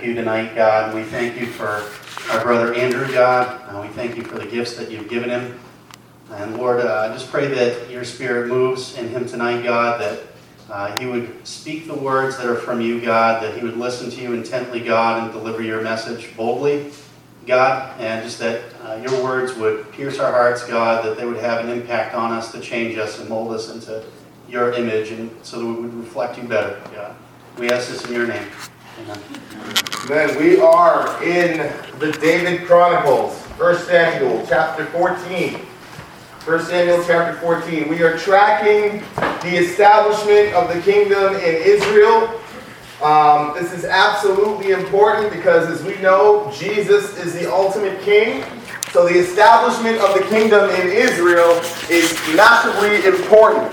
worship you tonight, God. We thank you for our brother Andrew, God. Uh, we thank you for the gifts that you've given him. And Lord, uh, I just pray that your spirit moves in him tonight, God, that uh, he would speak the words that are from you, God, that he would listen to you intently, God, and deliver your message boldly, God, and just that uh, your words would pierce our hearts, God, that they would have an impact on us to change us and mold us into your image, and so that we would reflect you better, God. We ask this in your name. Then we are in the David Chronicles, 1 Samuel chapter 14. 1 Samuel chapter 14. We are tracking the establishment of the kingdom in Israel. Um, this is absolutely important because, as we know, Jesus is the ultimate king. So, the establishment of the kingdom in Israel is massively important.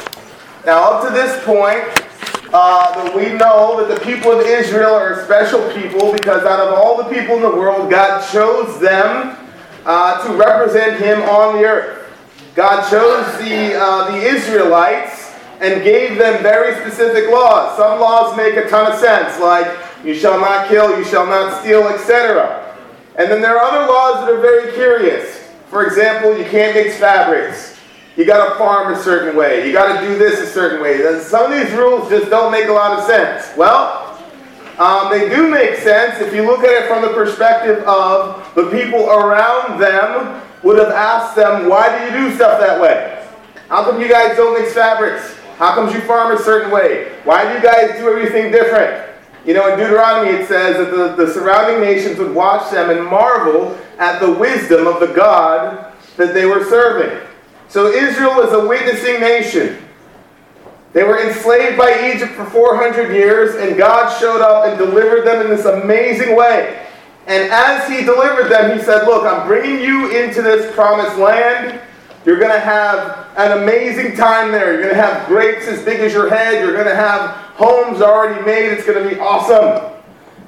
Now, up to this point, uh, we know that the people of Israel are a special people because out of all the people in the world, God chose them uh, to represent Him on the earth. God chose the, uh, the Israelites and gave them very specific laws. Some laws make a ton of sense, like you shall not kill, you shall not steal, etc. And then there are other laws that are very curious. For example, you can't mix fabrics. You got to farm a certain way. You got to do this a certain way. Some of these rules just don't make a lot of sense. Well, um, they do make sense if you look at it from the perspective of the people around them would have asked them, why do you do stuff that way? How come you guys don't mix fabrics? How come you farm a certain way? Why do you guys do everything different? You know, in Deuteronomy it says that the, the surrounding nations would watch them and marvel at the wisdom of the God that they were serving. So Israel was a witnessing nation. They were enslaved by Egypt for 400 years, and God showed up and delivered them in this amazing way. And as He delivered them, He said, Look, I'm bringing you into this promised land. You're going to have an amazing time there. You're going to have grapes as big as your head. You're going to have homes already made. It's going to be awesome.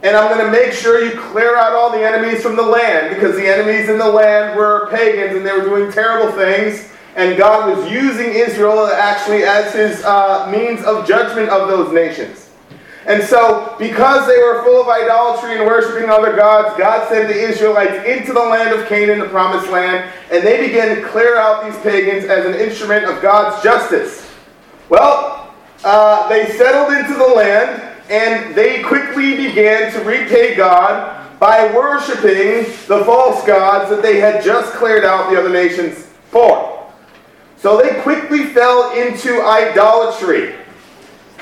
And I'm going to make sure you clear out all the enemies from the land because the enemies in the land were pagans and they were doing terrible things and God was using Israel actually as his uh, means of judgment of those nations. And so, because they were full of idolatry and worshiping other gods, God sent the Israelites into the land of Canaan, the promised land, and they began to clear out these pagans as an instrument of God's justice. Well, uh, they settled into the land, and they quickly began to repay God by worshiping the false gods that they had just cleared out the other nations for. So they quickly fell into idolatry.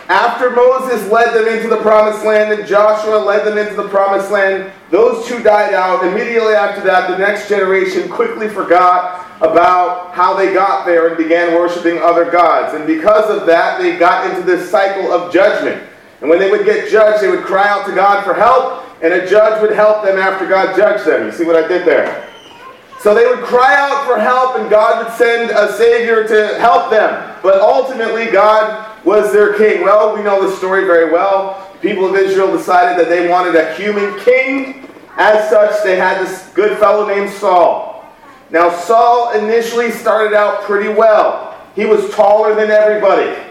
After Moses led them into the promised land and Joshua led them into the promised land, those two died out. Immediately after that, the next generation quickly forgot about how they got there and began worshiping other gods. And because of that, they got into this cycle of judgment. And when they would get judged, they would cry out to God for help, and a judge would help them after God judged them. You see what I did there? So they would cry out for help, and God would send a Savior to help them. But ultimately, God was their king. Well, we know the story very well. The people of Israel decided that they wanted a human king. As such, they had this good fellow named Saul. Now, Saul initially started out pretty well. He was taller than everybody.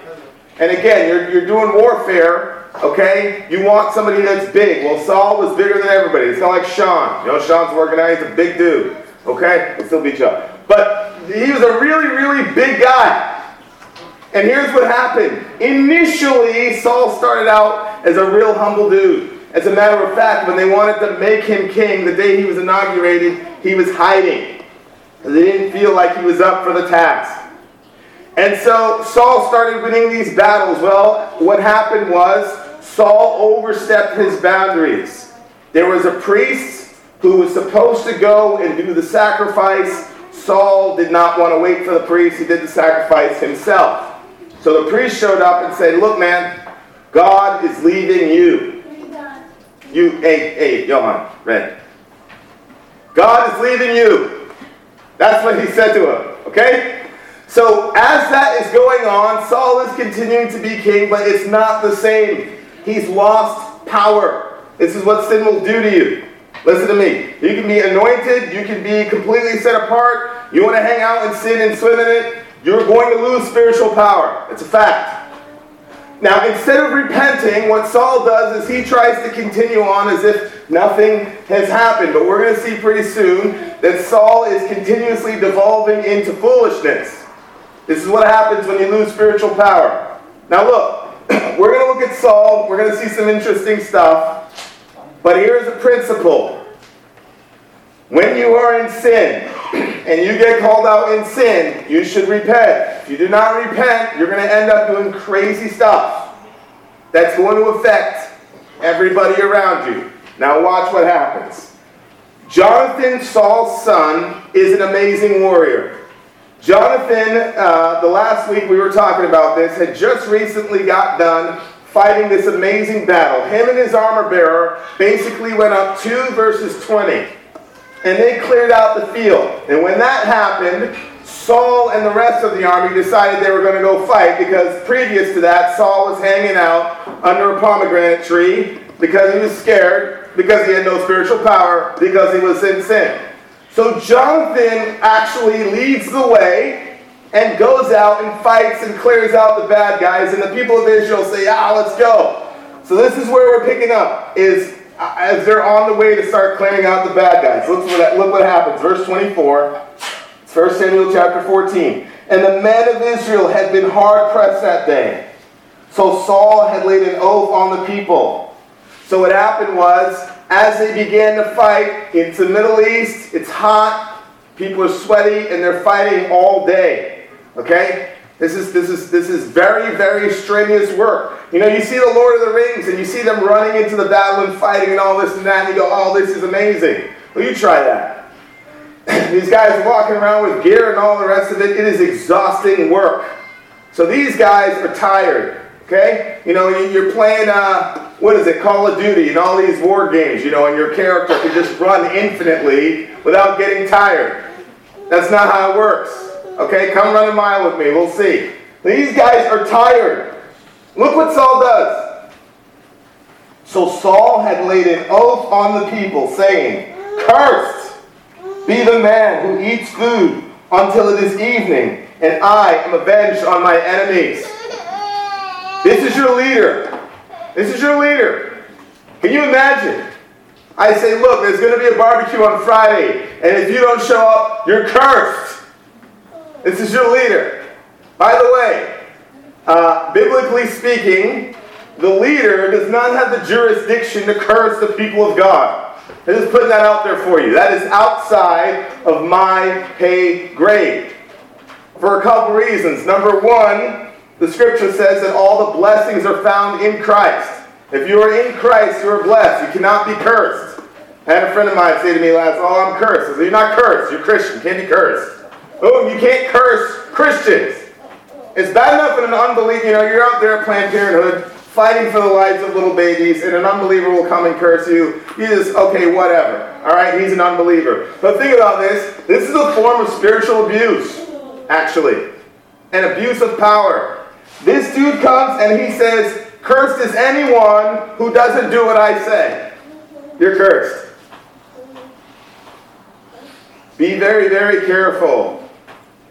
And again, you're, you're doing warfare, okay? You want somebody that's big. Well, Saul was bigger than everybody. It's not like Sean. You know, Sean's working out, he's a big dude. Okay? We'll still beat you up. But he was a really, really big guy. And here's what happened. Initially, Saul started out as a real humble dude. As a matter of fact, when they wanted to make him king the day he was inaugurated, he was hiding. They didn't feel like he was up for the task. And so Saul started winning these battles. Well, what happened was Saul overstepped his boundaries. There was a priest who was supposed to go and do the sacrifice. Saul did not want to wait for the priest. He did the sacrifice himself. So the priest showed up and said, Look, man, God is leaving you. You, hey, hey, Johan, Red. God is leaving you. That's what he said to him. Okay? So as that is going on, Saul is continuing to be king, but it's not the same. He's lost power. This is what sin will do to you. Listen to me. You can be anointed. You can be completely set apart. You want to hang out and sin and swim in it. You're going to lose spiritual power. It's a fact. Now, instead of repenting, what Saul does is he tries to continue on as if nothing has happened. But we're going to see pretty soon that Saul is continuously devolving into foolishness. This is what happens when you lose spiritual power. Now, look, we're going to look at Saul. We're going to see some interesting stuff. But here's a principle when you are in sin and you get called out in sin, you should repent. If you do not repent, you're going to end up doing crazy stuff that's going to affect everybody around you. Now, watch what happens. Jonathan, Saul's son, is an amazing warrior. Jonathan, uh, the last week we were talking about this, had just recently got done fighting this amazing battle. Him and his armor bearer basically went up 2 verses 20 and they cleared out the field. And when that happened, Saul and the rest of the army decided they were going to go fight because previous to that, Saul was hanging out under a pomegranate tree because he was scared, because he had no spiritual power, because he was in sin. So Jonathan actually leads the way and goes out and fights and clears out the bad guys, and the people of Israel say, ah, let's go. So this is where we're picking up, is as they're on the way to start clearing out the bad guys. Look what, look what happens. Verse 24. It's 1 Samuel chapter 14. And the men of Israel had been hard pressed that day. So Saul had laid an oath on the people. So what happened was, as they began to fight, it's the Middle East, it's hot, people are sweaty, and they're fighting all day. Okay? This is, this, is, this is very, very strenuous work. You know, you see the Lord of the Rings and you see them running into the battle and fighting and all this and that, and you go, oh, this is amazing. Well, you try that. these guys walking around with gear and all the rest of it. It is exhausting work. So these guys are tired. Okay? You know, you're playing, uh, what is it, Call of Duty and all these war games, you know, and your character can just run infinitely without getting tired. That's not how it works. Okay, come run a mile with me. We'll see. These guys are tired. Look what Saul does. So Saul had laid an oath on the people, saying, Cursed be the man who eats food until it is evening, and I am avenged on my enemies. This is your leader. This is your leader. Can you imagine? I say, look, there's going to be a barbecue on Friday, and if you don't show up, you're cursed. This is your leader. By the way, uh, biblically speaking, the leader does not have the jurisdiction to curse the people of God. I'm just putting that out there for you. That is outside of my pay grade. For a couple reasons. Number one, the scripture says that all the blessings are found in Christ. If you are in Christ, you are blessed. You cannot be cursed. I had a friend of mine say to me last, Oh, I'm cursed. I said, You're not cursed. You're Christian. Can't be cursed. Oh, you can't curse Christians. It's bad enough when an unbeliever, you know, you're out there at Planned Parenthood fighting for the lives of little babies, and an unbeliever will come and curse you. You just, okay, whatever. All right, he's an unbeliever. But think about this this is a form of spiritual abuse, actually, an abuse of power. This dude comes and he says, Cursed is anyone who doesn't do what I say. You're cursed. Be very, very careful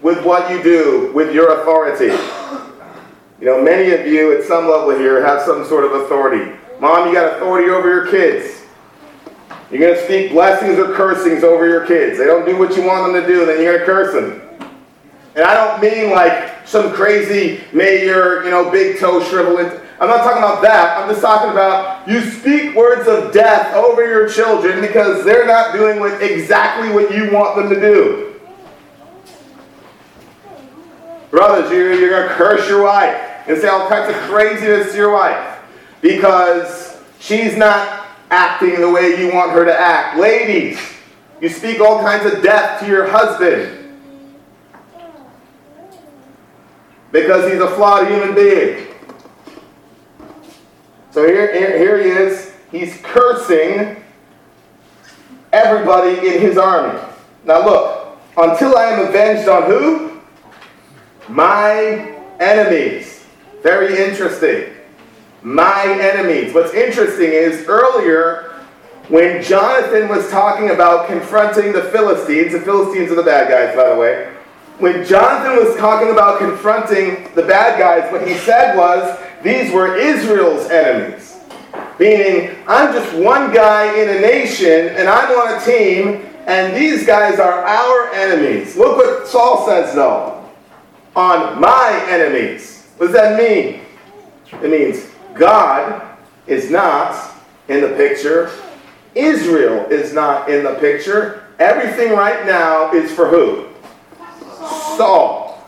with what you do with your authority. You know, many of you at some level here have some sort of authority. Mom, you got authority over your kids. You're going to speak blessings or cursings over your kids. They don't do what you want them to do, then you're going to curse them. And I don't mean like some crazy, may your, you know, big toe shrivel. I'm not talking about that. I'm just talking about you speak words of death over your children because they're not doing what, exactly what you want them to do. Brothers, you're, you're going to curse your wife and say all kinds of craziness to your wife because she's not acting the way you want her to act. Ladies, you speak all kinds of death to your husband because he's a flawed human being. So here, here, here he is. He's cursing everybody in his army. Now look, until I am avenged on who? My enemies. Very interesting. My enemies. What's interesting is earlier, when Jonathan was talking about confronting the Philistines, the Philistines are the bad guys, by the way. When Jonathan was talking about confronting the bad guys, what he said was these were Israel's enemies. Meaning, I'm just one guy in a nation and I'm on a team, and these guys are our enemies. Look what Saul says, though. On my enemies. What does that mean? It means God is not in the picture, Israel is not in the picture. Everything right now is for who? Saul.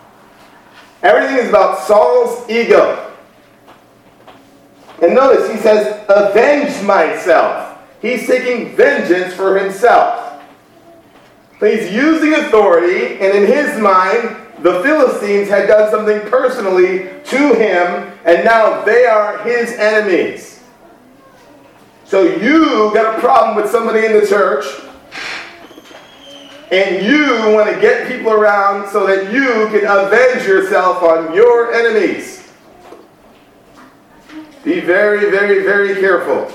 Everything is about Saul's ego. And notice he says, avenge myself. He's taking vengeance for himself. He's using authority, and in his mind, the Philistines had done something personally to him, and now they are his enemies. So you got a problem with somebody in the church, and you want to get people around so that you can avenge yourself on your enemies. Be very, very, very careful.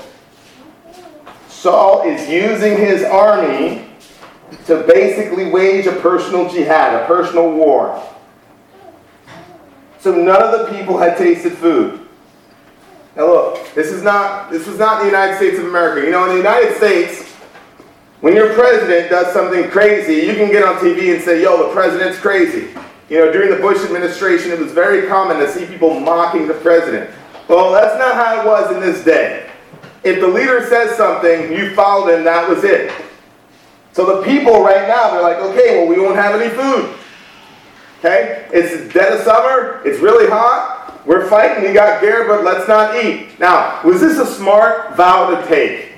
Saul is using his army to basically wage a personal jihad, a personal war. So none of the people had tasted food. Now look, this is not this was not the United States of America. You know, in the United States, when your president does something crazy, you can get on TV and say, yo, the president's crazy. You know, during the Bush administration, it was very common to see people mocking the president. Well, that's not how it was in this day. If the leader says something, you followed him, that was it. So the people right now, they're like, okay, well, we won't have any food. Okay? It's dead of summer, it's really hot, we're fighting, we got gear, but let's not eat. Now, was this a smart vow to take?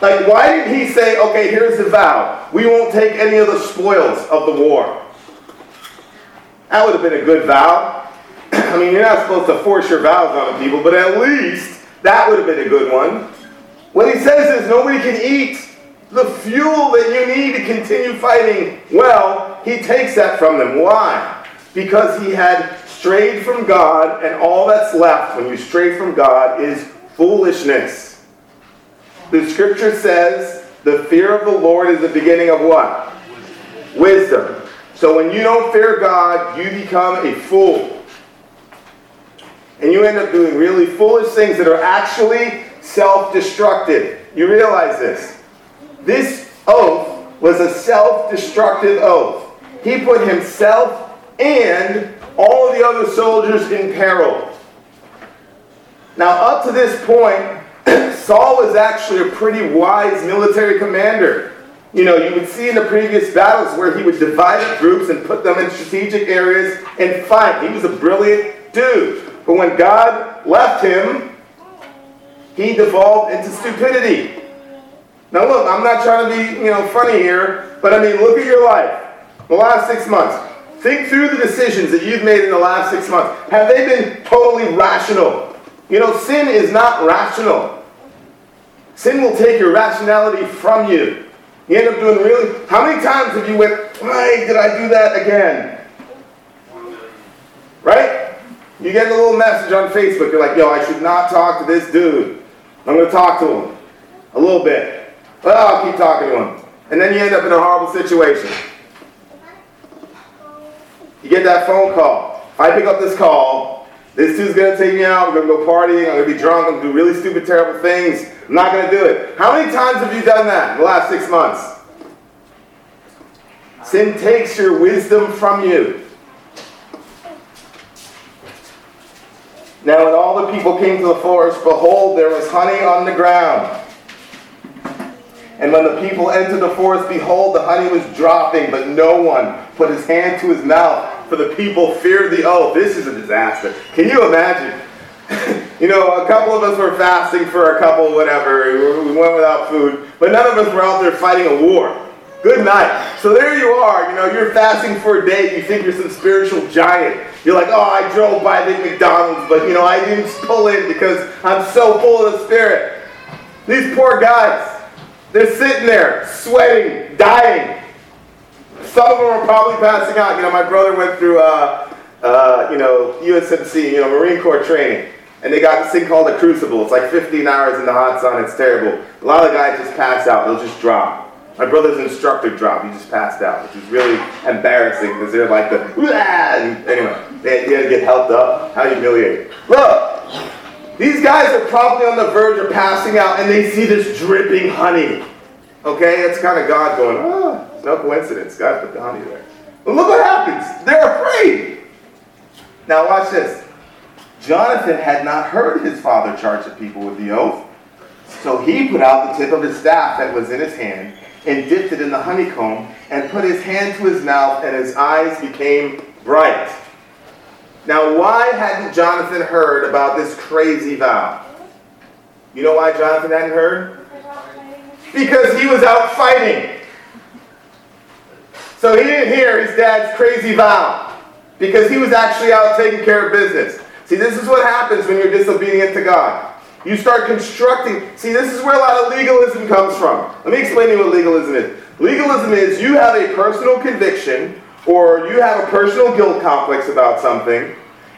Like, why didn't he say, okay, here's the vow. We won't take any of the spoils of the war. That would have been a good vow. I mean, you're not supposed to force your vows on people, but at least that would have been a good one. What he says is nobody can eat the fuel that you need to continue fighting. Well, he takes that from them. Why? Because he had strayed from God, and all that's left when you stray from God is foolishness. The scripture says the fear of the Lord is the beginning of what? Wisdom. So when you don't fear God, you become a fool. And you end up doing really foolish things that are actually self destructive. You realize this. This oath was a self destructive oath. He put himself and all the other soldiers in peril. Now, up to this point, Saul was actually a pretty wise military commander. You know, you would see in the previous battles where he would divide up groups and put them in strategic areas and fight. He was a brilliant dude. But when God left him, he devolved into stupidity. Now look, I'm not trying to be, you know, funny here, but I mean, look at your life. The last six months. Think through the decisions that you've made in the last six months. Have they been totally rational? You know, sin is not rational. Sin will take your rationality from you. You end up doing really. How many times have you went, why did I do that again? Right? You get a little message on Facebook. You're like, yo, I should not talk to this dude. I'm going to talk to him a little bit. Well, I'll keep talking to him. And then you end up in a horrible situation. You get that phone call. I pick up this call. This dude's gonna take me out. We're gonna go partying. I'm gonna be drunk. I'm gonna do really stupid, terrible things. I'm not gonna do it. How many times have you done that in the last six months? Sin takes your wisdom from you. Now, when all the people came to the forest, behold, there was honey on the ground. And when the people entered the forest, behold, the honey was dropping, but no one put his hand to his mouth for the people feared the oath. This is a disaster. Can you imagine? you know, a couple of us were fasting for a couple, whatever. We went without food, but none of us were out there fighting a war. Good night. So there you are. You know, you're fasting for a day. You think you're some spiritual giant. You're like, oh, I drove by the McDonald's, but you know, I didn't pull in because I'm so full of the Spirit. These poor guys, they're sitting there, sweating, dying. Some of them are probably passing out. You know, my brother went through, uh, uh, you know, USMC, you know, Marine Corps training. And they got this thing called a crucible. It's like 15 hours in the hot sun. It's terrible. A lot of guys just pass out. They'll just drop. My brother's instructor dropped. He just passed out, which is really embarrassing because they're like the, anyway. Man, he had to get helped up. How humiliating. Look, these guys are probably on the verge of passing out and they see this dripping honey. Okay, it's kind of God going, oh, no coincidence. God put the honey there. But look what happens. They're afraid. Now watch this. Jonathan had not heard his father charge the people with the oath. So he put out the tip of his staff that was in his hand and dipped it in the honeycomb and put his hand to his mouth and his eyes became bright. Now, why hadn't Jonathan heard about this crazy vow? You know why Jonathan hadn't heard? Because he was out fighting. So he didn't hear his dad's crazy vow because he was actually out taking care of business. See, this is what happens when you're disobedient to God. You start constructing. See, this is where a lot of legalism comes from. Let me explain to you what legalism is. Legalism is you have a personal conviction or you have a personal guilt complex about something,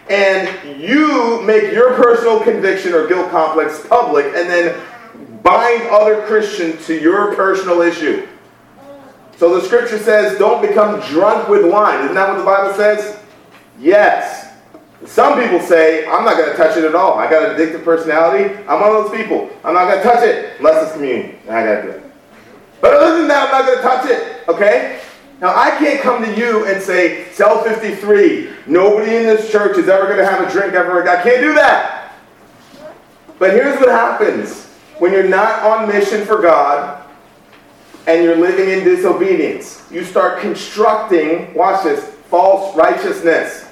and you make your personal conviction or guilt complex public and then bind other Christians to your personal issue. So the scripture says, don't become drunk with wine. Isn't that what the Bible says? Yes. Some people say, I'm not going to touch it at all. I got an addictive personality. I'm one of those people. I'm not going to touch it unless it's communion. I got to do it. But other than that, I'm not going to touch it. Okay? Now, I can't come to you and say, cell 53, nobody in this church is ever going to have a drink ever. Again. I can't do that. But here's what happens when you're not on mission for God and you're living in disobedience. You start constructing, watch this, false righteousness.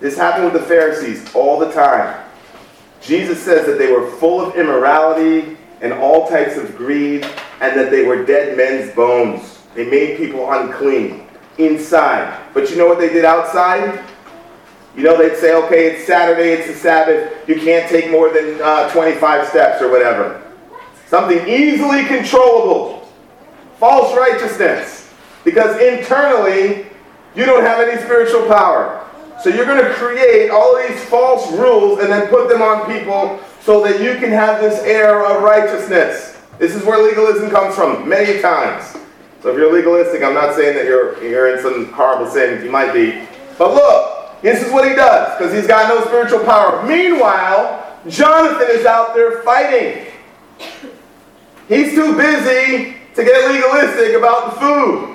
This happened with the Pharisees all the time. Jesus says that they were full of immorality and all types of greed, and that they were dead men's bones. They made people unclean inside. But you know what they did outside? You know, they'd say, okay, it's Saturday, it's the Sabbath, you can't take more than uh, 25 steps or whatever. Something easily controllable. False righteousness. Because internally, you don't have any spiritual power. So you're going to create all these false rules and then put them on people so that you can have this air of righteousness. This is where legalism comes from many times. So if you're legalistic, I'm not saying that you're, you're in some horrible sin. You might be. But look, this is what he does because he's got no spiritual power. Meanwhile, Jonathan is out there fighting. He's too busy to get legalistic about the food.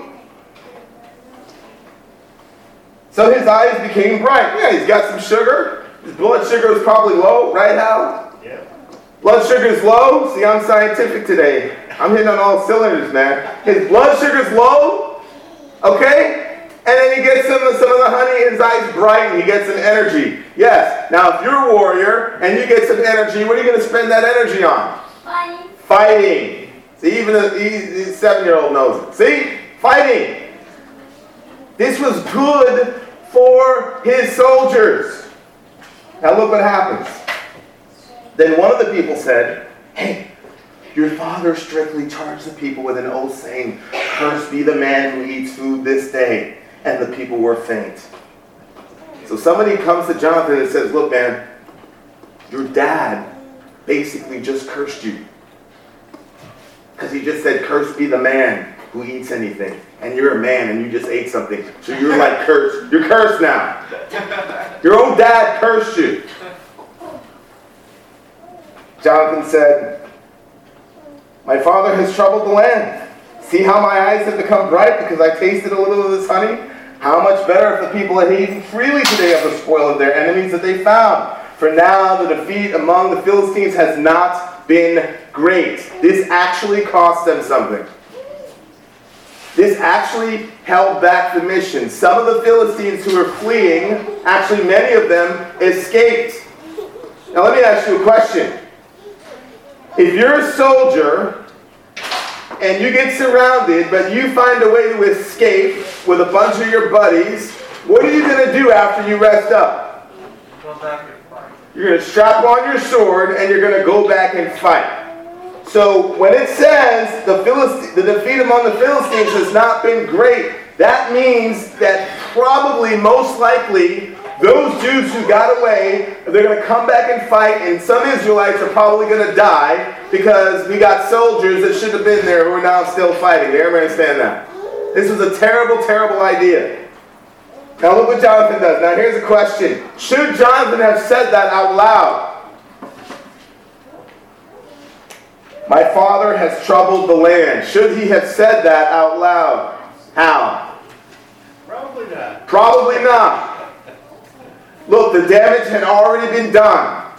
So his eyes became bright. Yeah, he's got some sugar. His blood sugar is probably low, right, Hal? Yeah. Blood sugar is low. See, I'm scientific today. I'm hitting on all cylinders, man. His blood sugar is low. Okay? And then he gets some of, some of the honey, and his eyes brighten. He gets some energy. Yes. Now, if you're a warrior and you get some energy, what are you going to spend that energy on? Fighting. Fighting. See, even a, a seven-year-old knows it. See? Fighting. This was good for his soldiers. Now look what happens. Then one of the people said, Hey, your father strictly charged the people with an oath saying, Cursed be the man who eats food this day. And the people were faint. So somebody comes to Jonathan and says, Look, man, your dad basically just cursed you. Because he just said, Cursed be the man who eats anything. And you're a man and you just ate something. So you're like cursed. You're cursed now. Your own dad cursed you. Jonathan said, My father has troubled the land. See how my eyes have become bright because I tasted a little of this honey? How much better if the people had eaten freely today of the spoil of their enemies that they found. For now the defeat among the Philistines has not been great. This actually cost them something. This actually held back the mission. Some of the Philistines who were fleeing, actually many of them, escaped. Now let me ask you a question. If you're a soldier and you get surrounded, but you find a way to escape with a bunch of your buddies, what are you going to do after you rest up? You're going to strap on your sword and you're going to go back and fight. So when it says the, the defeat among the Philistines has not been great, that means that probably, most likely, those Jews who got away, they're going to come back and fight, and some Israelites are probably going to die because we got soldiers that should have been there who are now still fighting. Do you understand that? This was a terrible, terrible idea. Now look what Jonathan does. Now here's a question. Should Jonathan have said that out loud? My father has troubled the land. Should he have said that out loud? How? Probably not. Probably not. Look, the damage had already been done.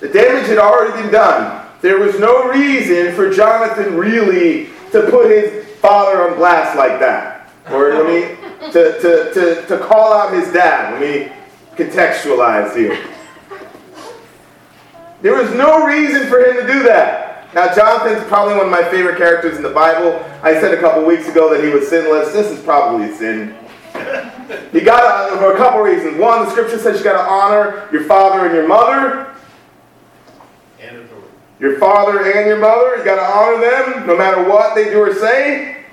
The damage had already been done. There was no reason for Jonathan really to put his father on blast like that. Or let me to, to, to, to call out his dad. Let me contextualize here. There was no reason for him to do that. Now, Jonathan's probably one of my favorite characters in the Bible. I said a couple weeks ago that he was sinless. This is probably sin. You got to, for a couple reasons. One, the scripture says you got to honor your father and your mother. And authority. Your father and your mother, you got to honor them no matter what they do or say.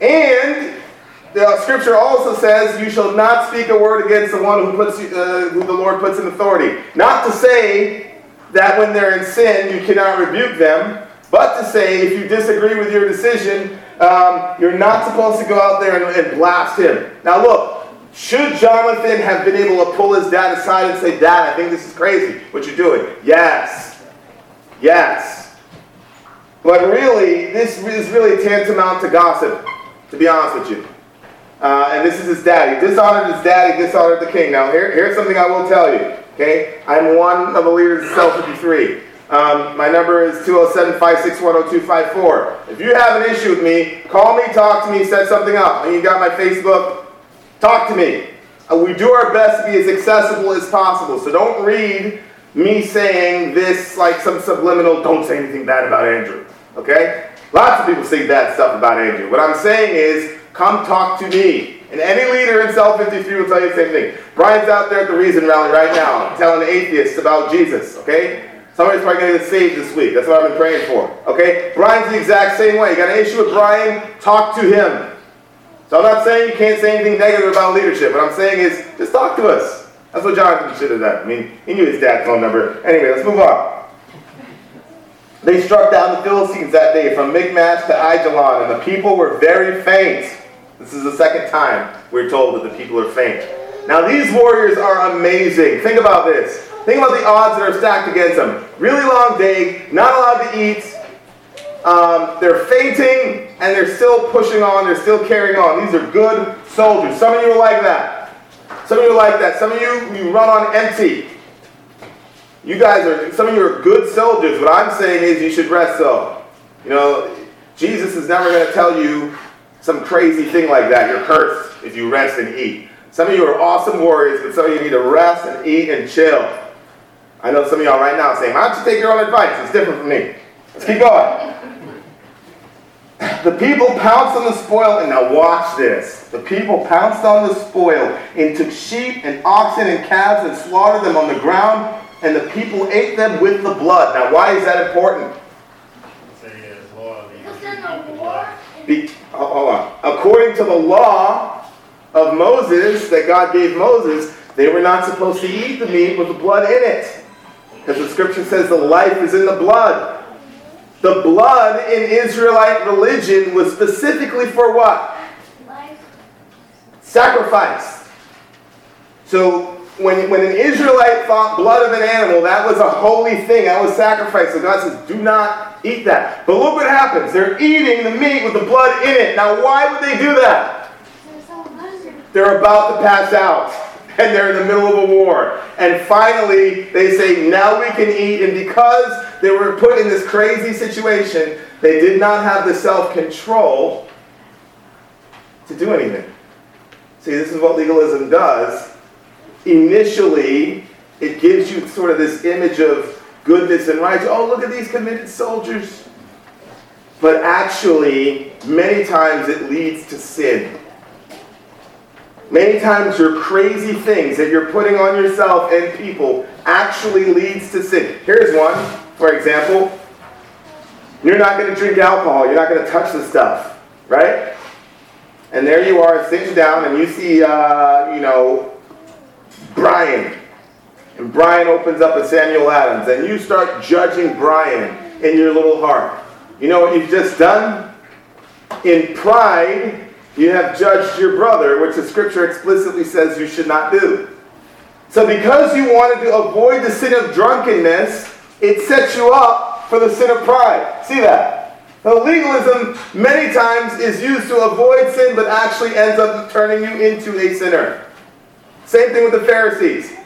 And the scripture also says, "You shall not speak a word against the one who puts uh, who the Lord puts in authority." Not to say that when they're in sin you cannot rebuke them, but to say if you disagree with your decision, um, you're not supposed to go out there and, and blast him. Now, look, should Jonathan have been able to pull his dad aside and say, "Dad, I think this is crazy. What you're doing?" Yes, yes. But really, this is really tantamount to gossip, to be honest with you. Uh, and this is his dad. He dishonored his dad. He dishonored the king. Now, here, here's something I will tell you. Okay, I'm one of the leaders of Cell 53. Um, my number is 207-561-0254. If you have an issue with me, call me, talk to me, set something up. And you got my Facebook. Talk to me. Uh, we do our best to be as accessible as possible. So don't read me saying this like some subliminal, don't say anything bad about Andrew. Okay? Lots of people say bad stuff about Andrew. What I'm saying is, come talk to me. And any leader in Cell 53 will tell you the same thing. Brian's out there at the Reason Rally right now telling atheists about Jesus, okay? Somebody's probably going to get saved this week. That's what I've been praying for, okay? Brian's the exact same way. You got an issue with Brian, talk to him. So I'm not saying you can't say anything negative about leadership. What I'm saying is, just talk to us. That's what Jonathan should have done. I mean, he knew his dad's phone number. Anyway, let's move on. They struck down the Philistines that day from Michmash to Ajalon, and the people were very faint. This is the second time we're told that the people are faint. Now, these warriors are amazing. Think about this. Think about the odds that are stacked against them. Really long day, not allowed to eat. Um, they're fainting, and they're still pushing on. They're still carrying on. These are good soldiers. Some of you are like that. Some of you are like that. Some of you, you run on empty. You guys are, some of you are good soldiers. What I'm saying is you should rest though. You know, Jesus is never going to tell you some crazy thing like that. You're cursed if you rest and eat. Some of you are awesome warriors, but some of you need to rest and eat and chill. I know some of y'all right now saying, why don't you take your own advice? It's different from me. Let's keep going. The people pounced on the spoil, and now watch this. The people pounced on the spoil and took sheep and oxen and calves and slaughtered them on the ground, and the people ate them with the blood. Now, why is that important? Be, hold on. According to the law of Moses that God gave Moses, they were not supposed to eat the meat with the blood in it. Because the scripture says the life is in the blood. The blood in Israelite religion was specifically for what? life, Sacrifice. So when, when an Israelite thought blood of an animal, that was a holy thing. That was sacrifice. So God says, do not eat that. But look what happens. They're eating the meat with the blood in it. Now, why would they do that? They're about to pass out. And they're in the middle of a war. And finally, they say, now we can eat. And because they were put in this crazy situation, they did not have the self control to do anything. See, this is what legalism does. Initially, it gives you sort of this image of goodness and righteousness. Oh, look at these committed soldiers. But actually, many times it leads to sin. Many times your crazy things that you're putting on yourself and people actually leads to sin. Here's one, for example. You're not going to drink alcohol. You're not going to touch the stuff, right? And there you are sitting down and you see, uh, you know, Brian. And Brian opens up a Samuel Adams and you start judging Brian in your little heart. You know what you've just done? In pride, You have judged your brother, which the scripture explicitly says you should not do. So, because you wanted to avoid the sin of drunkenness, it sets you up for the sin of pride. See that? Now, legalism many times is used to avoid sin, but actually ends up turning you into a sinner. Same thing with the Pharisees.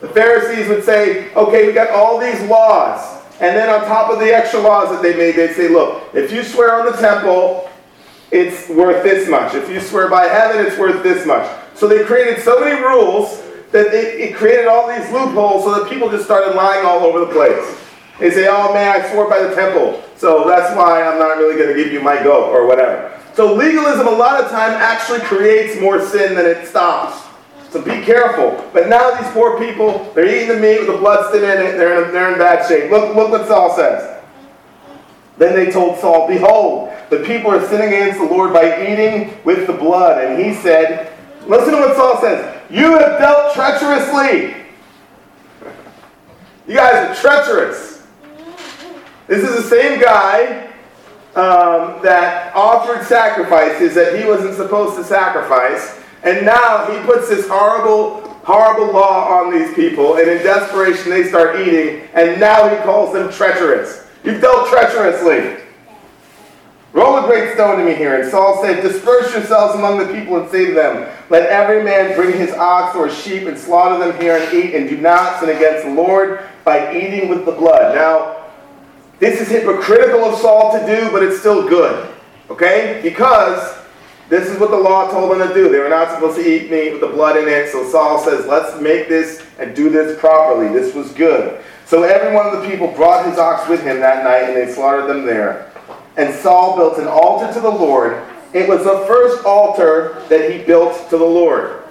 The Pharisees would say, okay, we got all these laws. And then on top of the extra laws that they made, they'd say, look, if you swear on the temple, it's worth this much. If you swear by heaven, it's worth this much. So they created so many rules that it, it created all these loopholes so that people just started lying all over the place. They say, oh man, I swore by the temple, so that's why I'm not really going to give you my goat or whatever. So legalism a lot of time actually creates more sin than it stops. So be careful. But now these poor people, they're eating the meat with the blood still in it. They're in, they're in bad shape. Look, look what Saul says. Then they told Saul, Behold, the people are sinning against the Lord by eating with the blood. And he said, Listen to what Saul says. You have dealt treacherously. You guys are treacherous. This is the same guy um, that offered sacrifices that he wasn't supposed to sacrifice. And now he puts this horrible, horrible law on these people. And in desperation, they start eating. And now he calls them treacherous. You've dealt treacherously. Roll a great stone to me here. And Saul said, Disperse yourselves among the people and say to them, Let every man bring his ox or sheep and slaughter them here and eat, and do not sin against the Lord by eating with the blood. Now, this is hypocritical of Saul to do, but it's still good. Okay? Because this is what the law told them to do. They were not supposed to eat meat with the blood in it. So Saul says, Let's make this and do this properly. This was good. So every one of the people brought his ox with him that night, and they slaughtered them there. And Saul built an altar to the Lord. It was the first altar that he built to the Lord.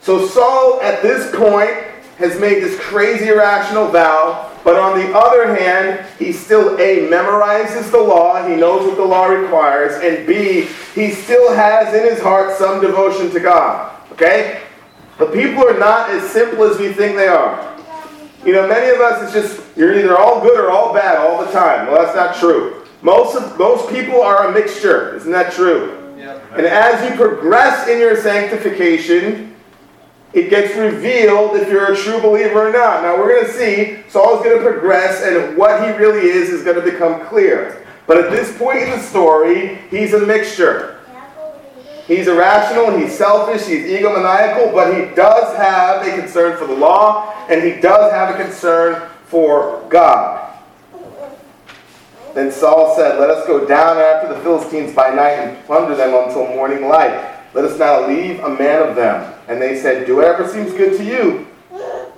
So Saul, at this point, has made this crazy irrational vow, but on the other hand, he still A, memorizes the law, he knows what the law requires, and B, he still has in his heart some devotion to God. Okay? But people are not as simple as we think they are. You know, many of us, it's just, you're either all good or all bad all the time. Well, that's not true. Most, of, most people are a mixture. Isn't that true? Yeah. And as you progress in your sanctification, it gets revealed if you're a true believer or not. Now we're going to see Saul's going to progress, and what he really is is going to become clear. But at this point in the story, he's a mixture. He's irrational, he's selfish, he's egomaniacal, but he does have a concern for the law, and he does have a concern for God. Then Saul said, Let us go down after the Philistines by night and plunder them until morning light. Let us now leave a man of them. And they said, Do whatever seems good to you.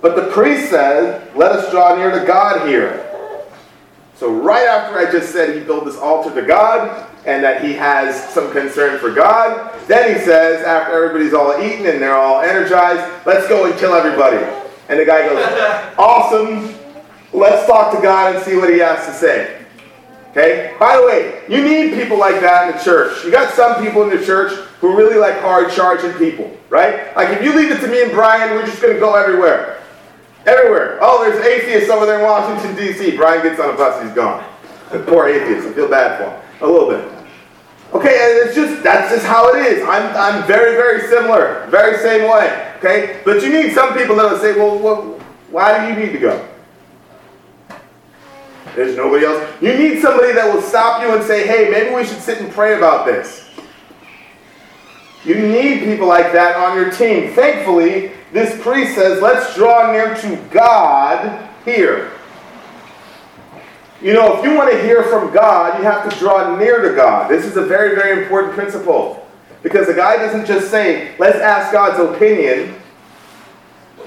But the priest said, Let us draw near to God here. So, right after I just said he built this altar to God and that he has some concern for God, then he says, after everybody's all eaten and they're all energized, let's go and kill everybody. And the guy goes, Awesome. Let's talk to God and see what he has to say. Okay? By the way, you need people like that in the church. You got some people in the church who really like hard charging people, right? Like if you leave it to me and Brian, we're just going to go everywhere. Everywhere. Oh, there's atheists over there in Washington, D.C. Brian gets on a bus, he's gone. The Poor atheists. I feel bad for him. A little bit. Okay, and it's just, that's just how it is. I'm, I'm very, very similar. Very same way. Okay? But you need some people that will say, well, well why do you need to go? There's nobody else. You need somebody that will stop you and say, hey, maybe we should sit and pray about this. You need people like that on your team. Thankfully, this priest says, let's draw near to God here. You know, if you want to hear from God, you have to draw near to God. This is a very, very important principle. Because the guy doesn't just say, let's ask God's opinion.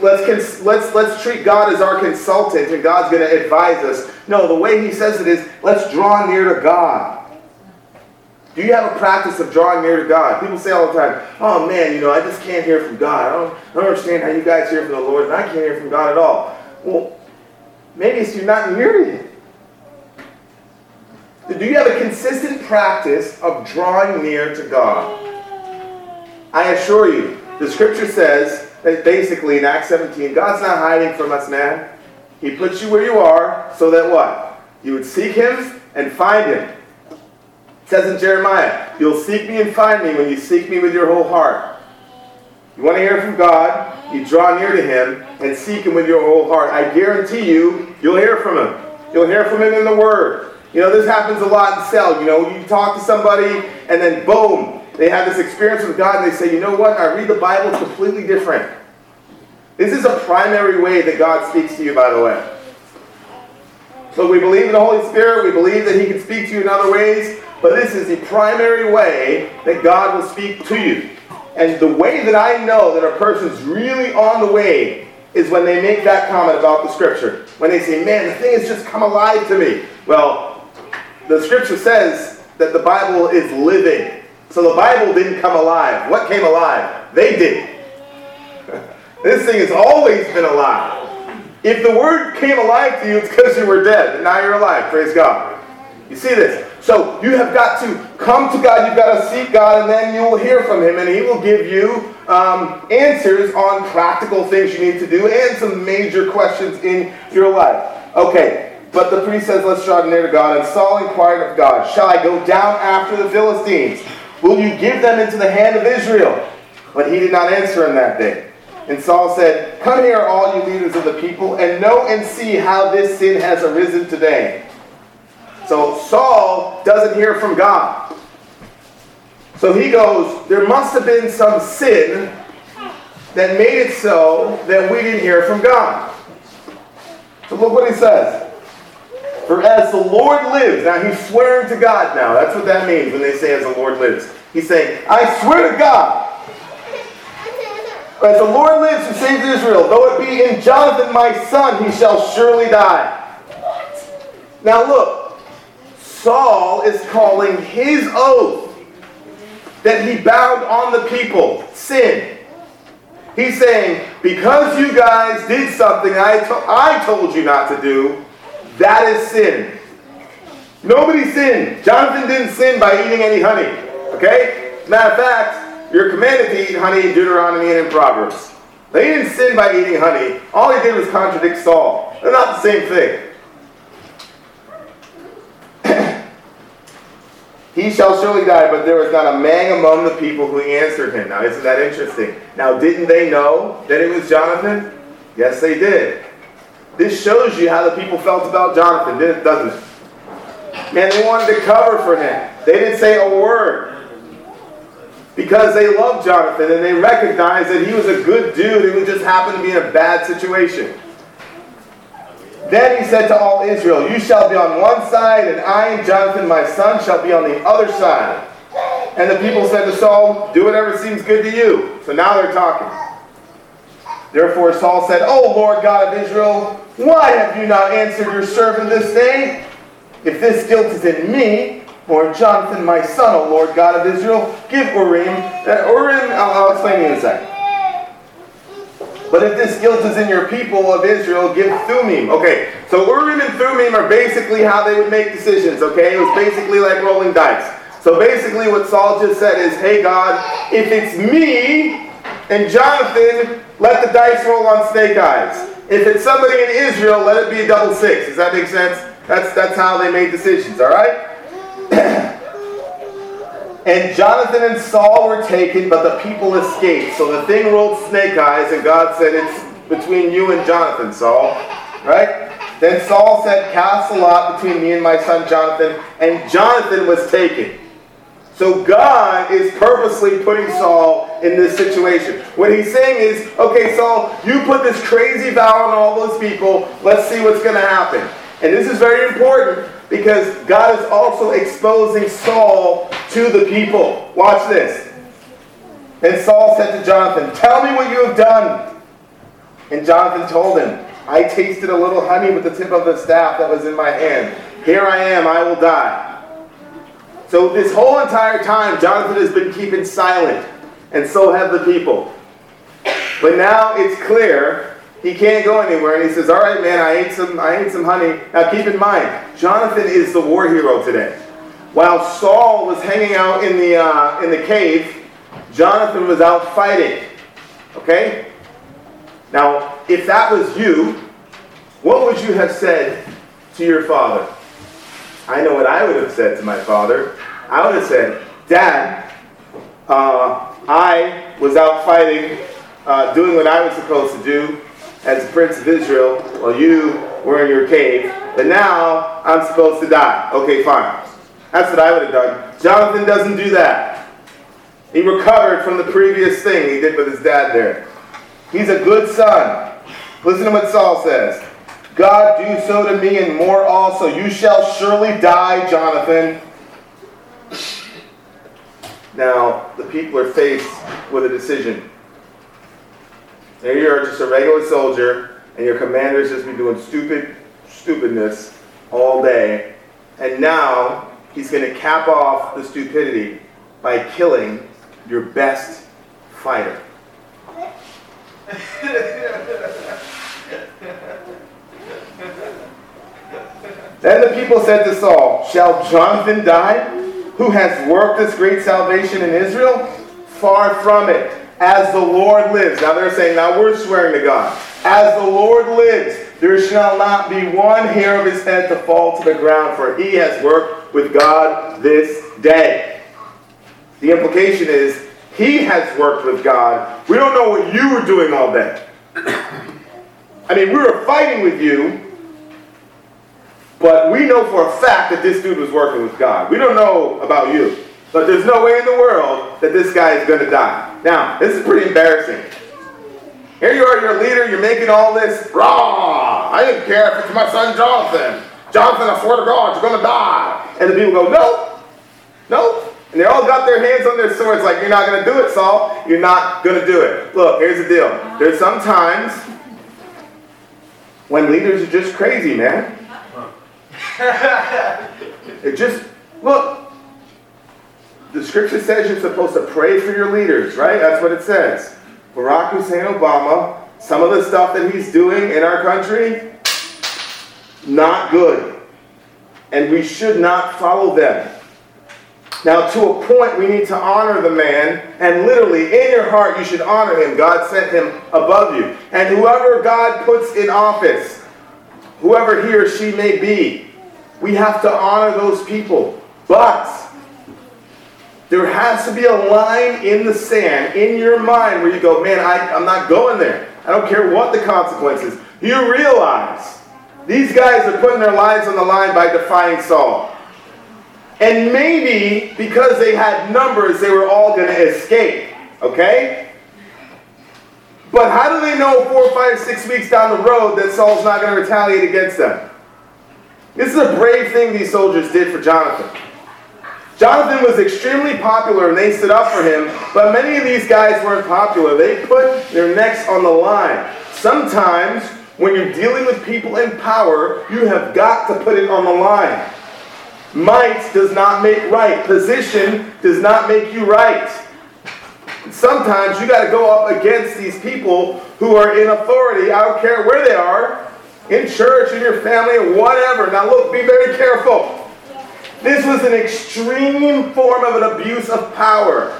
Let's, cons- let's, let's treat God as our consultant and God's going to advise us. No, the way he says it is, let's draw near to God. Do you have a practice of drawing near to God? People say all the time, oh man, you know, I just can't hear from God. I don't, I don't understand how you guys hear from the Lord, and I can't hear from God at all. Well, maybe it's you're not near Him. Do you have a consistent practice of drawing near to God? I assure you, the scripture says that basically in Acts 17, God's not hiding from us, man. He puts you where you are so that what? You would seek Him and find Him. It says in Jeremiah, You'll seek me and find me when you seek me with your whole heart. You want to hear from God, you draw near to Him and seek Him with your whole heart. I guarantee you, you'll hear from Him. You'll hear from Him in the Word. You know, this happens a lot in cell. You know, you talk to somebody and then boom, they have this experience with God and they say, You know what? I read the Bible, it's completely different. This is a primary way that God speaks to you, by the way. So we believe in the Holy Spirit, we believe that He can speak to you in other ways, but this is the primary way that God will speak to you. And the way that I know that a person's really on the way is when they make that comment about the Scripture. When they say, man, the thing has just come alive to me. Well, the Scripture says that the Bible is living. So the Bible didn't come alive. What came alive? They did. this thing has always been alive. If the word came alive to you, it's because you were dead, and now you're alive. Praise God. You see this? So you have got to come to God, you've got to seek God, and then you will hear from Him, and He will give you um, answers on practical things you need to do and some major questions in your life. Okay, but the priest says, Let's draw near to God. And Saul inquired of God, Shall I go down after the Philistines? Will you give them into the hand of Israel? But he did not answer him that day. And Saul said, Come here, all you leaders of the people, and know and see how this sin has arisen today. So Saul doesn't hear from God. So he goes, There must have been some sin that made it so that we didn't hear from God. So look what he says. For as the Lord lives, now he's swearing to God now. That's what that means when they say as the Lord lives. He's saying, I swear to God, as the Lord lives who saves Israel, though it be in Jonathan my son, he shall surely die. Now look, Saul is calling his oath that he bound on the people sin. He's saying, because you guys did something I, to- I told you not to do, that is sin. Nobody sinned. Jonathan didn't sin by eating any honey. Okay? Matter of fact, you're commanded to eat honey in Deuteronomy and in Proverbs. They didn't sin by eating honey. All he did was contradict Saul. They're not the same thing. He shall surely die, but there was not a man among the people who answered him. Now, isn't that interesting? Now, didn't they know that it was Jonathan? Yes, they did. This shows you how the people felt about Jonathan, doesn't it? Man, they wanted to cover for him. They didn't say a word. Because they loved Jonathan and they recognized that he was a good dude who just happened to be in a bad situation. Then he said to all Israel, You shall be on one side, and I and Jonathan my son shall be on the other side. And the people said to Saul, Do whatever seems good to you. So now they're talking. Therefore Saul said, O Lord God of Israel, why have you not answered your servant this day? If this guilt is in me, or in Jonathan my son, O Lord God of Israel, give Urim. Uh, Urim, I'll, I'll explain in a second. But if this guilt is in your people of Israel, give Thummim. Okay, so Urim and Thummim are basically how they would make decisions, okay? It was basically like rolling dice. So basically what Saul just said is, hey God, if it's me and Jonathan, let the dice roll on snake eyes. If it's somebody in Israel, let it be a double six. Does that make sense? That's, that's how they made decisions, all right? And Jonathan and Saul were taken, but the people escaped. So the thing rolled snake eyes, and God said, It's between you and Jonathan, Saul. Right? Then Saul said, Cast a lot between me and my son Jonathan. And Jonathan was taken. So God is purposely putting Saul in this situation. What he's saying is, okay, Saul, you put this crazy vow on all those people. Let's see what's going to happen. And this is very important because God is also exposing Saul to the people. Watch this. And Saul said to Jonathan, Tell me what you have done. And Jonathan told him, I tasted a little honey with the tip of the staff that was in my hand. Here I am, I will die. So this whole entire time, Jonathan has been keeping silent, and so have the people. But now it's clear he can't go anywhere, and he says, "All right, man, I ate some, I ate some honey." Now keep in mind, Jonathan is the war hero today. While Saul was hanging out in the uh, in the cave, Jonathan was out fighting. Okay. Now, if that was you, what would you have said to your father? I know what I would have said to my father. I would have said, Dad, uh, I was out fighting, uh, doing what I was supposed to do as prince of Israel while you were in your cave, but now I'm supposed to die. Okay, fine. That's what I would have done. Jonathan doesn't do that. He recovered from the previous thing he did with his dad there. He's a good son. Listen to what Saul says. God do so to me and more also. You shall surely die, Jonathan. Now, the people are faced with a decision. There you are, just a regular soldier, and your commander's just been doing stupid stupidness all day. And now he's going to cap off the stupidity by killing your best fighter. then the people said to Saul, Shall Jonathan die, who has worked this great salvation in Israel? Far from it. As the Lord lives. Now they're saying, now we're swearing to God. As the Lord lives, there shall not be one hair of his head to fall to the ground, for he has worked with God this day. The implication is, he has worked with God. We don't know what you were doing all day. I mean, we were fighting with you, but we know for a fact that this dude was working with God. We don't know about you, but there's no way in the world that this guy is going to die. Now, this is pretty embarrassing. Here you are, you're a leader, you're making all this, raw. I didn't care if it's my son Jonathan. Jonathan, I swear to God, you're going to die. And the people go, no, no. And they all got their hands on their swords, like, you're not going to do it, Saul. You're not going to do it. Look, here's the deal. There's some times when leaders are just crazy, man. it just, look, the scripture says you're supposed to pray for your leaders, right? That's what it says. Barack Hussein Obama, some of the stuff that he's doing in our country, not good. And we should not follow them. Now, to a point, we need to honor the man, and literally, in your heart, you should honor him. God sent him above you. And whoever God puts in office, whoever he or she may be, we have to honor those people. But there has to be a line in the sand, in your mind, where you go, man, I, I'm not going there. I don't care what the consequences. You realize these guys are putting their lives on the line by defying Saul. And maybe because they had numbers, they were all going to escape. Okay? But how do they know four, five, six weeks down the road that Saul's not going to retaliate against them? This is a brave thing these soldiers did for Jonathan. Jonathan was extremely popular and they stood up for him, but many of these guys weren't popular. They put their necks on the line. Sometimes, when you're dealing with people in power, you have got to put it on the line. Might does not make right. Position does not make you right. Sometimes you got to go up against these people who are in authority. I don't care where they are, in church, in your family, whatever. Now, look, be very careful. This was an extreme form of an abuse of power.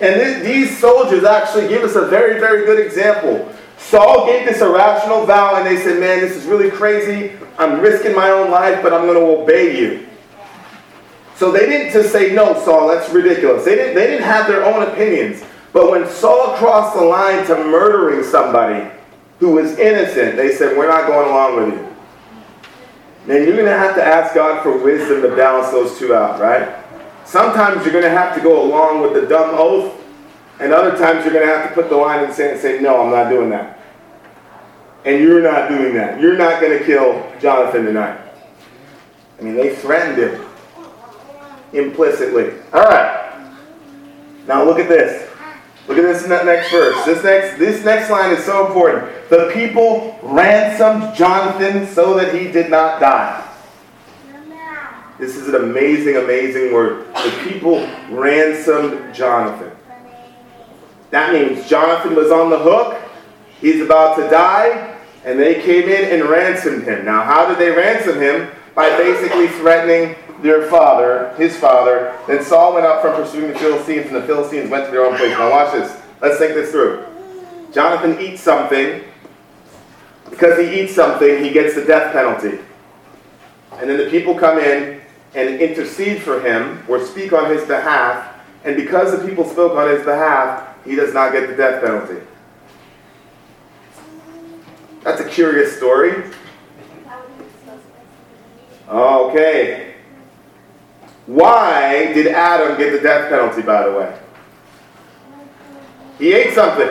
And th- these soldiers actually give us a very, very good example. Saul gave this irrational vow, and they said, Man, this is really crazy. I'm risking my own life, but I'm going to obey you. So they didn't just say, no, Saul, that's ridiculous. They didn't, they didn't have their own opinions. But when Saul crossed the line to murdering somebody who was innocent, they said, we're not going along with you. Man, you're going to have to ask God for wisdom to balance those two out, right? Sometimes you're going to have to go along with the dumb oath, and other times you're going to have to put the line in the sand and say, no, I'm not doing that. And you're not doing that. You're not going to kill Jonathan tonight. I mean, they threatened him implicitly. All right. Now look at this. Look at this next verse. This next this next line is so important. The people ransomed Jonathan so that he did not die. This is an amazing, amazing word. The people ransomed Jonathan. That means Jonathan was on the hook. He's about to die, and they came in and ransomed him. Now, how did they ransom him? By basically threatening their father, his father. Then Saul went out from pursuing the Philistines, and the Philistines went to their own place. Now watch this. Let's think this through. Jonathan eats something. Because he eats something, he gets the death penalty. And then the people come in and intercede for him or speak on his behalf. And because the people spoke on his behalf, he does not get the death penalty. That's a curious story. Okay. Why did Adam get the death penalty, by the way? He ate something,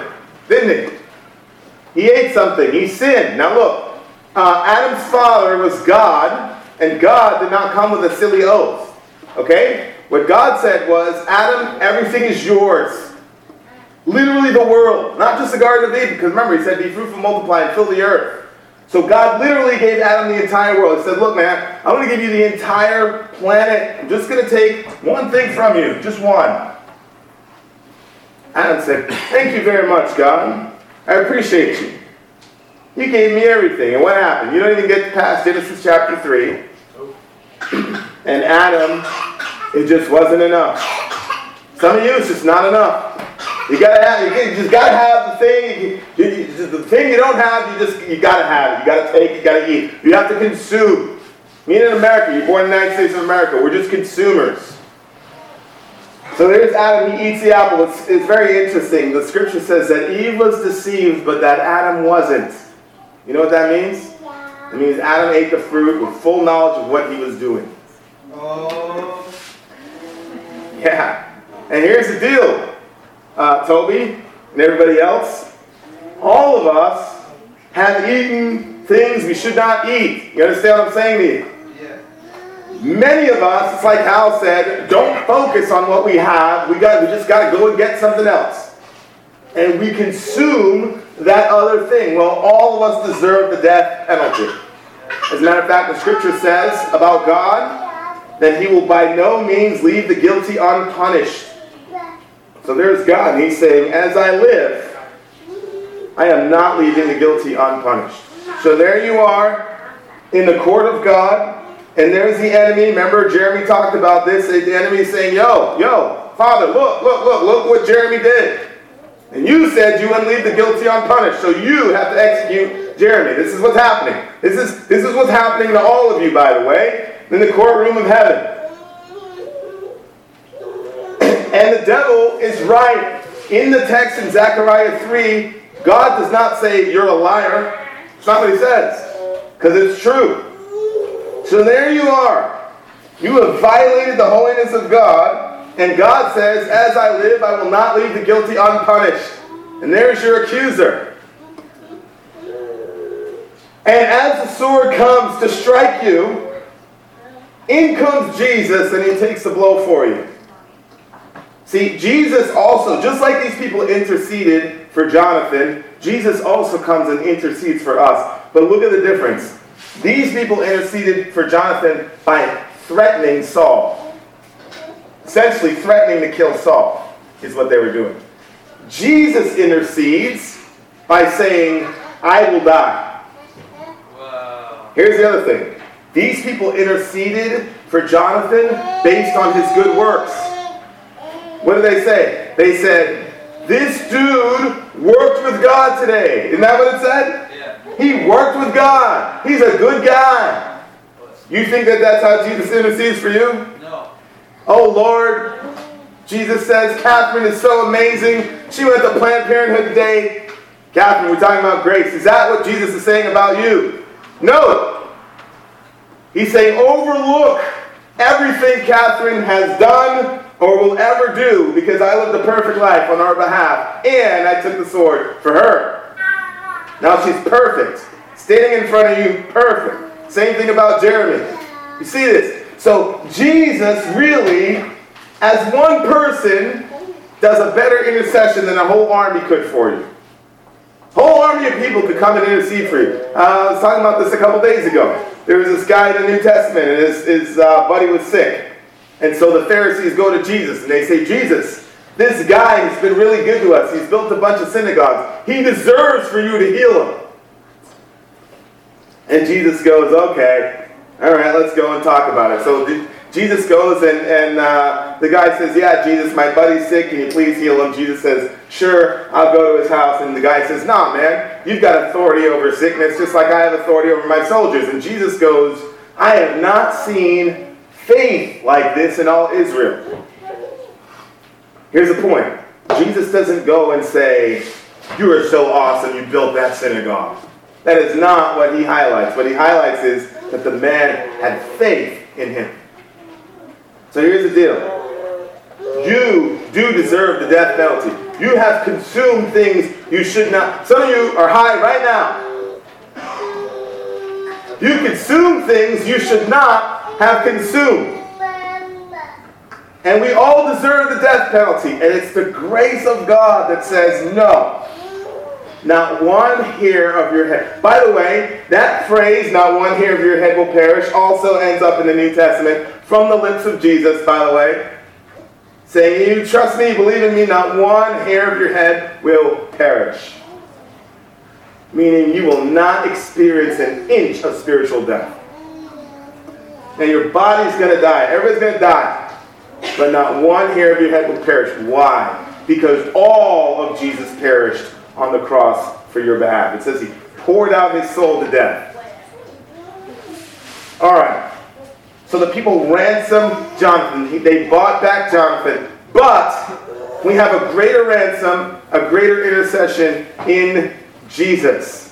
didn't he? He ate something. He sinned. Now look, uh, Adam's father was God, and God did not come with a silly oath. Okay? What God said was, Adam, everything is yours. Literally the world, not just the Garden of Eden, because remember, he said, be fruitful, multiply, and fill the earth. So God literally gave Adam the entire world. He said, look, man, I'm going to give you the entire planet. I'm just going to take one thing from you, just one. Adam said, thank you very much, God. I appreciate you. You gave me everything. And what happened? You don't even get past Genesis chapter 3. And Adam, it just wasn't enough. Some of you, it's just not enough. You gotta have, you just gotta have the thing. You, you, you, the thing you don't have, you just you gotta have it. You gotta take. You gotta eat. You have to consume. Me in America, you're born in the United States of America. We're just consumers. So there's Adam. He eats the apple. It's, it's very interesting. The scripture says that Eve was deceived, but that Adam wasn't. You know what that means? It means Adam ate the fruit with full knowledge of what he was doing. Oh. Yeah. And here's the deal, uh, Toby and everybody else. All of us have eaten things we should not eat. You understand what I'm saying to you? Yeah. Many of us, it's like Hal said, don't focus on what we have. We got we just got to go and get something else. And we consume that other thing. Well, all of us deserve the death penalty. As a matter of fact, the scripture says about God that he will by no means leave the guilty unpunished. So there's God, and he's saying, As I live, I am not leaving the guilty unpunished. So there you are in the court of God, and there's the enemy. Remember, Jeremy talked about this. The enemy is saying, Yo, yo, Father, look, look, look, look what Jeremy did. And you said you wouldn't leave the guilty unpunished, so you have to execute Jeremy. This is what's happening. This is, this is what's happening to all of you, by the way, in the courtroom of heaven. And the devil is right. In the text in Zechariah 3, God does not say, You're a liar. It's not what he says, because it's true. So there you are. You have violated the holiness of God, and God says, As I live, I will not leave the guilty unpunished. And there's your accuser. And as the sword comes to strike you, in comes Jesus and he takes the blow for you. See, Jesus also, just like these people interceded for Jonathan, Jesus also comes and intercedes for us. But look at the difference. These people interceded for Jonathan by threatening Saul. Essentially, threatening to kill Saul is what they were doing. Jesus intercedes by saying, I will die. Here's the other thing. These people interceded for Jonathan based on his good works. What did they say? They said, This dude worked with God today. Isn't that what it said? Yeah. He worked with God. He's a good guy. You think that that's how Jesus intercedes for you? No. Oh Lord, Jesus says, Catherine is so amazing. She went to Planned Parenthood today. Catherine, we're talking about grace. Is that what Jesus is saying about you? No. He's saying, overlook everything Catherine has done or will ever do because I lived a perfect life on our behalf and I took the sword for her. Now she's perfect. Standing in front of you, perfect. Same thing about Jeremy. You see this? So Jesus really, as one person, does a better intercession than a whole army could for you. Whole army of people could come and intercede for you. Uh, I was talking about this a couple days ago. There was this guy in the New Testament, and his, his uh, buddy was sick. And so the Pharisees go to Jesus, and they say, Jesus, this guy has been really good to us. He's built a bunch of synagogues. He deserves for you to heal him. And Jesus goes, okay, all right, let's go and talk about it. So Jesus goes, and, and uh, the guy says, yeah, Jesus, my buddy's sick. Can you please heal him? Jesus says, sure, I'll go to his house. And the guy says, nah, man, you've got authority over sickness just like I have authority over my soldiers. And Jesus goes, I have not seen faith like this in all Israel. Here's the point Jesus doesn't go and say, You are so awesome, you built that synagogue. That is not what he highlights. What he highlights is that the man had faith in him. So here's the deal you do deserve the death penalty. You have consumed things you should not. Some of you are high right now. You consume things you should not have consumed. And we all deserve the death penalty. And it's the grace of God that says no. Not one hair of your head. By the way, that phrase, not one hair of your head will perish, also ends up in the New Testament from the lips of Jesus, by the way. Saying, You trust me, believe in me, not one hair of your head will perish. Meaning you will not experience an inch of spiritual death. Now your body's going to die. Everybody's going to die. But not one hair of your head will perish. Why? Because all of Jesus perished on the cross for your behalf. It says he poured out his soul to death. All right. So the people ransomed Jonathan. They bought back Jonathan. But we have a greater ransom, a greater intercession in Jesus.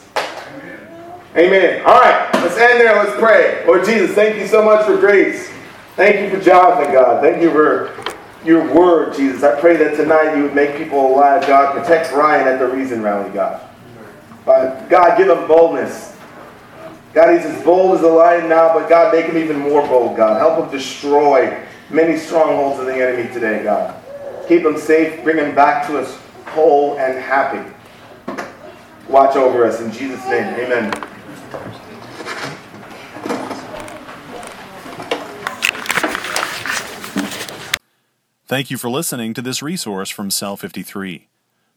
Amen. All right, let's end there. Let's pray. Lord Jesus, thank you so much for grace. Thank you for Jonathan, oh God. Thank you for your word, Jesus. I pray that tonight you would make people alive, God. Protect Ryan at the Reason Rally, God. God, give him boldness. God, he's as bold as a lion now, but God, make him even more bold, God. Help him destroy many strongholds of the enemy today, God. Keep him safe. Bring him back to us whole and happy. Watch over us in Jesus' name. Amen. Thank you for listening to this resource from Cell 53,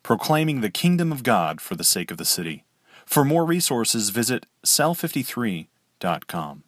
proclaiming the kingdom of God for the sake of the city. For more resources, visit cell53.com.